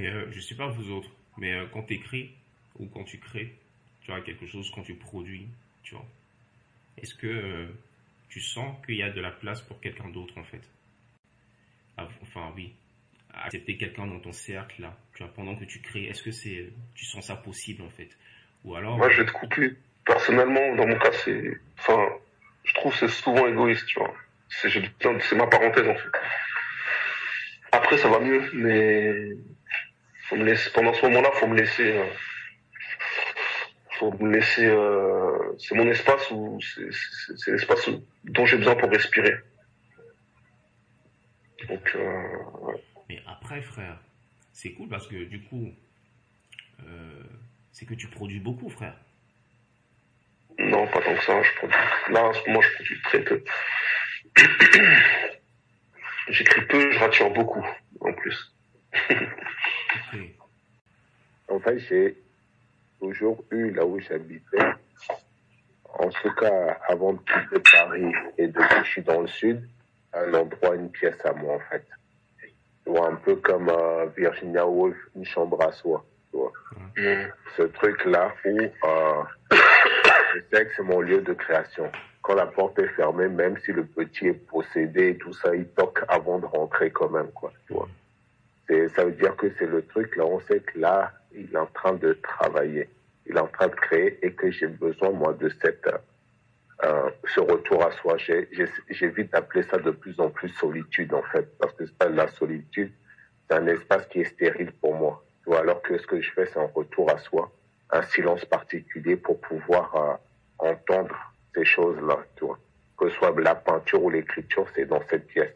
Et euh, je sais pas vous autres, mais euh, quand tu écris ou quand tu crées, tu vois, quelque chose, quand tu produis, tu vois, est-ce que euh, tu sens qu'il y a de la place pour quelqu'un d'autre en fait? Ah, Enfin, oui. Accepter quelqu'un dans ton cercle là, tu vois, pendant que tu crées, est-ce que c'est, tu sens ça possible en fait? Ou alors. Moi, je vais te couper. Personnellement, dans mon cas, c'est, enfin, je trouve que c'est souvent égoïste, tu vois. C'est ma parenthèse, en fait. Après, ça va mieux, mais faut me laisser, pendant ce moment-là, faut me laisser, euh, faut me laisser, euh, c'est mon espace où, c'est, l'espace dont j'ai besoin pour respirer. Donc, euh, ouais. Mais après, frère, c'est cool parce que du coup, c'est que tu produis beaucoup, frère. non, pas tant que ça, je produis. Là, en ce moment, je produis très peu. J'écris peu, je rature beaucoup, en plus. En fait, j'ai toujours eu là où j'habitais, en tout cas avant de quitter Paris et je suis dans le sud, un endroit, une pièce à moi en fait. Tu vois, un peu comme euh, Virginia Woolf, une chambre à soi. Tu vois. Ce truc-là où euh, je sais que c'est mon lieu de création. Quand la porte est fermée, même si le petit est possédé et tout ça, il toque avant de rentrer quand même, quoi. Tu vois. Ça veut dire que c'est le truc là, on sait que là, il est en train de travailler, il est en train de créer et que j'ai besoin moi de cette euh, ce retour à soi. J'évite d'appeler ça de plus en plus solitude en fait, parce que c'est pas la solitude, c'est un espace qui est stérile pour moi. Vois, alors que ce que je fais, c'est un retour à soi, un silence particulier pour pouvoir euh, entendre ces choses-là. Que ce soit la peinture ou l'écriture, c'est dans cette pièce.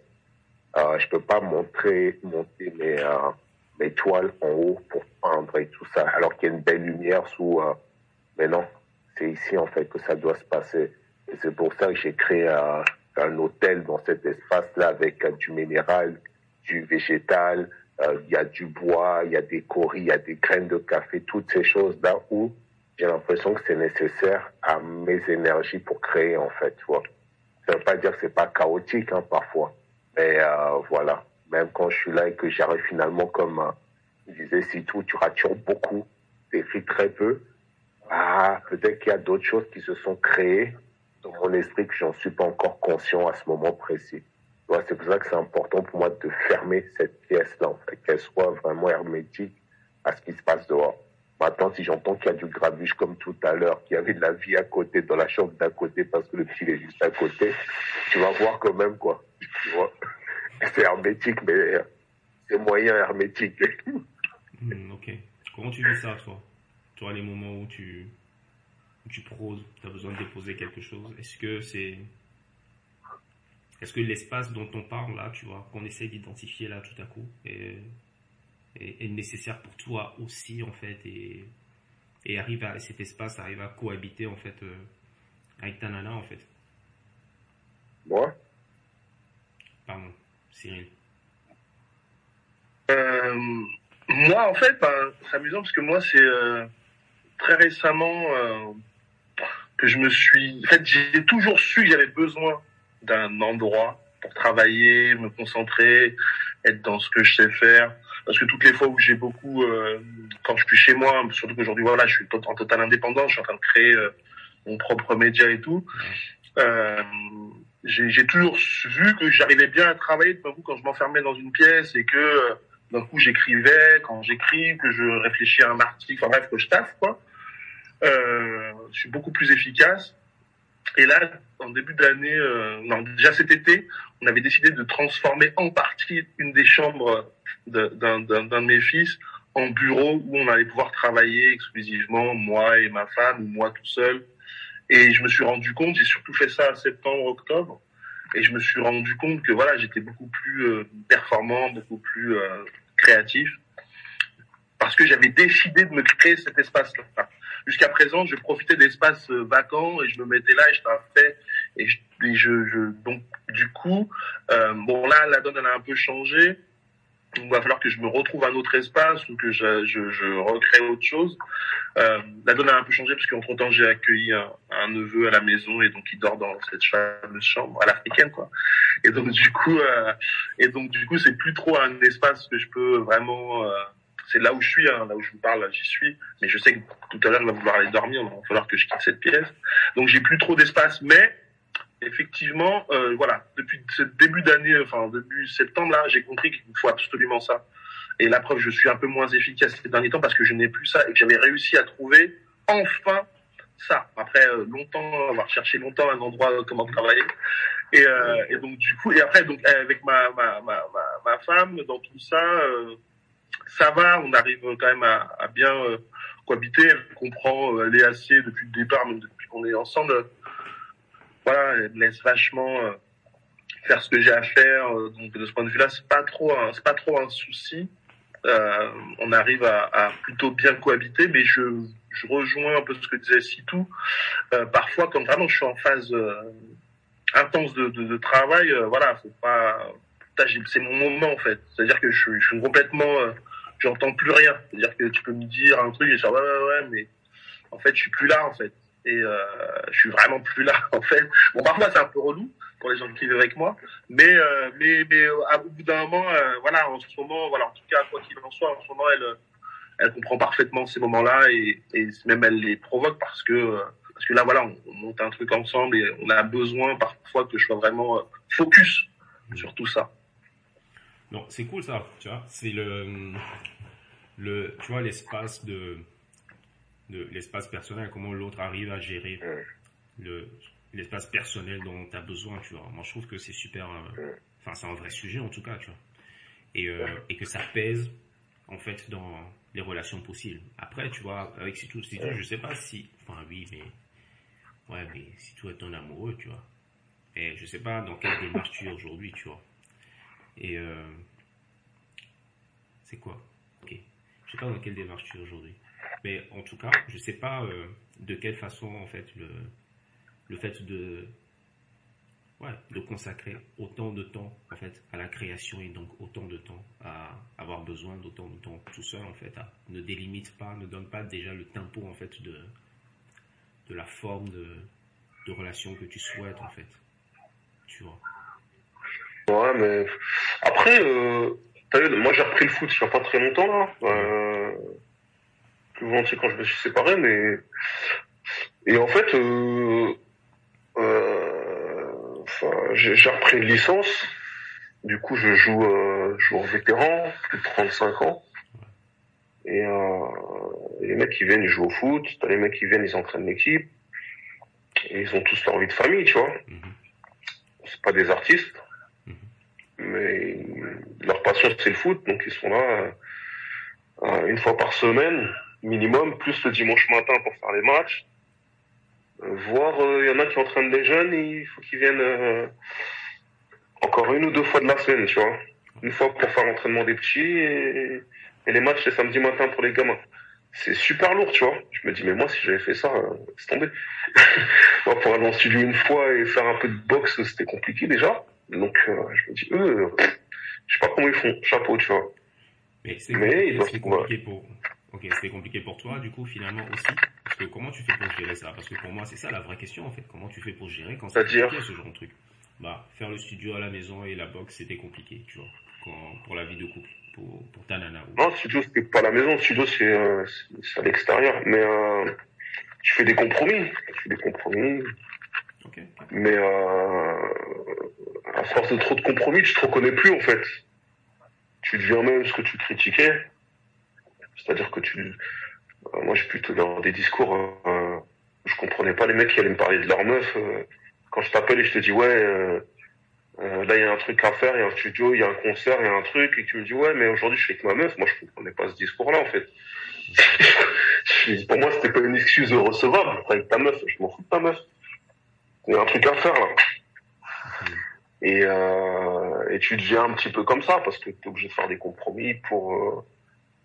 Euh, je peux pas montrer, monter mes, euh, mes toiles en haut pour peindre et tout ça, alors qu'il y a une belle lumière sous. euh, mais non, c'est ici en fait que ça doit se passer. Et c'est pour ça que j'ai créé euh, un hôtel dans cet espace-là avec euh, du minéral, du végétal, euh, il y a du bois, il y a des coris, il y a des graines de café, toutes ces choses-là où j'ai l'impression que c'est nécessaire à mes énergies pour créer en fait, tu vois. Ça veut pas dire que c'est pas chaotique hein, parfois, mais euh, voilà. Même quand je suis là et que j'arrive finalement comme euh, il disait, si tout, tu ratures beaucoup, t'écris très peu. Ah, peut-être qu'il y a d'autres choses qui se sont créées dans mon esprit que j'en suis pas encore conscient à ce moment précis. Tu vois, C'est pour ça que c'est important pour moi de fermer cette pièce-là, en fait, qu'elle soit vraiment hermétique à ce qui se passe dehors. Maintenant, si j'entends qu'il y a du grabuge comme tout à l'heure, qu'il y avait de la vie à côté, dans la chambre d'à côté, parce que le petit est juste à côté, tu vas voir quand même, quoi. Tu vois C'est hermétique, mais euh, c'est moyen hermétique. Hmm, ok. Comment tu vis ça, toi? Tu vois, les moments où tu, où tu proses, tu as besoin de déposer quelque chose. Est-ce que c'est. Est-ce que l'espace dont on parle là, tu vois, qu'on essaie d'identifier là tout à coup, est, est, est nécessaire pour toi aussi, en fait, et, et arrive à, cet espace arrive à cohabiter, en fait, euh, avec ta nana, en fait? Moi, Pardon, Cyril. Euh, moi, en fait, ben, c'est amusant parce que moi, c'est euh, très récemment euh, que je me suis. En fait, j'ai toujours su que j'avais besoin d'un endroit pour travailler, me concentrer, être dans ce que je sais faire. Parce que toutes les fois où j'ai beaucoup, euh, quand je suis chez moi, surtout qu'aujourd'hui, voilà, je suis en totale indépendance, je suis en train de créer euh, mon propre média et tout. Euh, j'ai toujours vu que j'arrivais bien à travailler d'un coup quand je m'enfermais dans une pièce et que euh, d'un coup j'écrivais, quand j'écris, que je réfléchis à un article, enfin bref, que je taffe, quoi. Euh, je suis beaucoup plus efficace. Et là, en début d'année, euh, non, déjà cet été, on avait décidé de transformer en partie une des chambres de- d'un d'un de mes fils en bureau où on allait pouvoir travailler exclusivement, moi et ma femme, ou moi tout seul. Et je me suis rendu compte, j'ai surtout fait ça en septembre, octobre, et je me suis rendu compte que voilà, j'étais beaucoup plus euh, performant, beaucoup plus euh, créatif, parce que j'avais décidé de me créer cet espace-là. Jusqu'à présent, je profitais d'espaces euh, vacants et je me mettais là et je fait et je, je, je donc du coup, euh, bon là, la donne elle a un peu changé. Il va falloir que je me retrouve un autre espace ou que je, je, je recrée autre chose. Euh, la donne a un peu changé parce qu'entre temps j'ai accueilli un, un neveu à la maison et donc il dort dans cette fameuse chambre à l'africaine quoi. Et donc du coup euh, et donc du coup c'est plus trop un espace que je peux vraiment euh, c'est là où je suis, hein, là où je vous parle, j'y suis. Mais je sais que tout à l'heure, il va vouloir aller dormir, il va falloir que je quitte cette pièce. Donc j'ai plus trop d'espace, mais effectivement, euh, voilà, depuis ce début d'année, enfin début septembre là, j'ai compris qu'il faut absolument ça. Et la preuve, je suis un peu moins efficace ces derniers temps parce que je n'ai plus ça et que j'avais réussi à trouver enfin ça. Après euh, longtemps, avoir cherché longtemps un endroit euh, comment travailler. Et, donc du coup, et après donc avec ma ma ma ma, ma femme dans tout ça, ça va, on arrive quand même à, à bien cohabiter. Elle comprend, elle est assez depuis le départ, même depuis qu'on est ensemble. Voilà, elle me laisse vachement faire ce que j'ai à faire. Donc de ce point de vue-là, c'est pas trop, c'est pas trop un souci. Euh, on arrive à, à, plutôt bien cohabiter, mais je, je rejoins un peu ce que disait Sitou. Euh, parfois, quand vraiment je suis en phase euh, intense de, de, de travail, euh, voilà, faut pas. C'est mon moment en fait. C'est-à-dire que je, je suis complètement, euh, j'entends plus rien. C'est-à-dire que tu peux me dire un truc et je dis ouais ouais ouais, mais en fait je suis plus là en fait. Et je suis vraiment plus là en fait. Bon parfois c'est un peu relou pour les gens qui vivent avec moi. Mais euh, mais mais à bout d'un moment, euh, voilà, en ce moment, voilà, en tout cas quoi qu'il en soit, en ce moment, elle elle comprend parfaitement ces moments-là et, et même elle les provoque parce que parce que là voilà, on, on, monte un truc ensemble et on a besoin parfois que je sois vraiment focus sur tout ça. Non, c'est cool ça, tu vois, c'est le le tu vois l'espace de de l'espace personnel, comment l'autre arrive à gérer le l'espace personnel dont tu as besoin, tu vois. Moi, je trouve que c'est super, euh, enfin, c'est un vrai sujet en tout cas, tu vois. Et, euh, et que ça pèse, en fait, dans les relations possibles. Après, tu vois, avec si tout, si tout, je sais pas si, enfin, oui, mais, ouais, mais si tu es ton amoureux, tu vois. Et je sais pas dans quelle démarche tu es aujourd'hui, tu vois. Et, euh, c'est quoi? Ok. Sais pas dans quelle démarche tu es aujourd'hui. Mais en tout cas, je sais pas euh, de quelle façon, en fait, le, le fait de, ouais, de consacrer autant de temps en fait à la création et donc autant de temps à avoir besoin d'autant de temps tout seul en fait ne délimite pas ne donne pas déjà le tempo en fait de de la forme de, de relation que tu souhaites en fait. Tu vois. Ouais mais après euh, moi j'ai repris le foot il y a pas très longtemps là. Euh, plus volontiers quand je me suis séparé mais et en fait euh, euh, enfin, j'ai repris une licence. Du coup, je joue, euh, joueur vétéran, plus de 35 ans. Et, euh, et les mecs qui viennent, ils jouent au foot. T'as les mecs qui viennent, ils entraînent l'équipe. Et ils ont tous leur vie de famille, tu vois. Mm -hmm. C'est pas des artistes, mm -hmm. mais leur passion c'est le foot, donc ils sont là euh, une fois par semaine minimum, plus le dimanche matin pour faire les matchs voir il euh, y en a qui entraînent des jeunes il faut qu'ils viennent euh, encore une ou deux fois de la semaine, tu vois. Une fois pour faire l'entraînement des petits et, les matchs les samedis matin pour les gamins. C'est super lourd, tu vois. Je me dis, mais moi, si j'avais fait ça, euh, c'est tombé. moi, pour aller en studio une fois et faire un peu de boxe, c'était compliqué déjà. Donc, euh, je me dis, eux, je sais pas comment ils font. Chapeau, tu vois. Mais c'est compliqué, compliqué pour... Ok, c'était compliqué pour toi, du coup, finalement aussi. Parce que comment tu fais pour gérer ça? Parce que pour moi, c'est ça la vraie question, en fait. Comment tu fais pour gérer quand c'est compliqué ce genre de truc? Bah, faire le studio à la maison et la boxe, c'était compliqué, tu vois, quand, pour la vie de couple, pour, pour ta nana. Ou... Non, le studio, c'était pas à la maison. Le studio, c'est euh, à l'extérieur. Mais euh, tu fais des compromis. Tu fais des compromis. Okay. Mais euh, à force de trop de compromis, tu te reconnais plus, en fait. Tu deviens même ce que tu critiquais. C'est-à-dire que tu, euh, moi j'ai pu tenir des discours, euh, je comprenais pas les mecs qui allaient me parler de leur meuf. Euh, quand je t'appelle et je te dis ouais, euh, là il y a un truc à faire, il y a un studio, il y a un concert, il y a un truc, et tu me dis ouais, mais aujourd'hui je suis avec ma meuf. Moi je comprenais pas ce discours-là en fait. pour moi c'était pas une excuse recevable. Avec ta meuf, je m'en fous de ta meuf. Il y a un truc à faire là. Et, euh, et tu deviens un petit peu comme ça parce que tu es obligé de faire des compromis pour euh,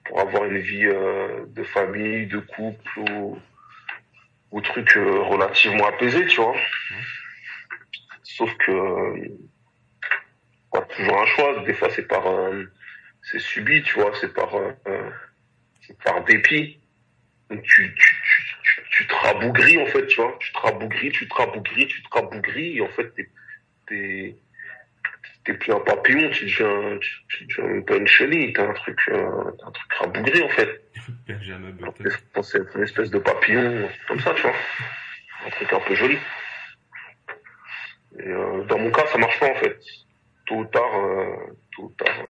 pour avoir une vie euh, de famille, de couple ou, truc euh, relativement apaisé, tu vois. Sauf que toujours un choix. Des fois, c'est par c'est subi, tu vois. C'est par par dépit. Donc tu tu tu tu te rabougris en fait, tu vois. Tu te rabougris, tu te rabougris, tu te rabougris et en fait t'es t'es plus un papillon, tu deviens, tu, tu deviens même pas une chenille, t'as un truc, euh, un truc rabougri en fait. Benjamin Button. c'est une espèce de papillon, comme ça, tu vois. Un truc un peu joli. Et euh, dans mon cas, ça marche pas en fait. Tôt ou tard, euh, tôt ou tard,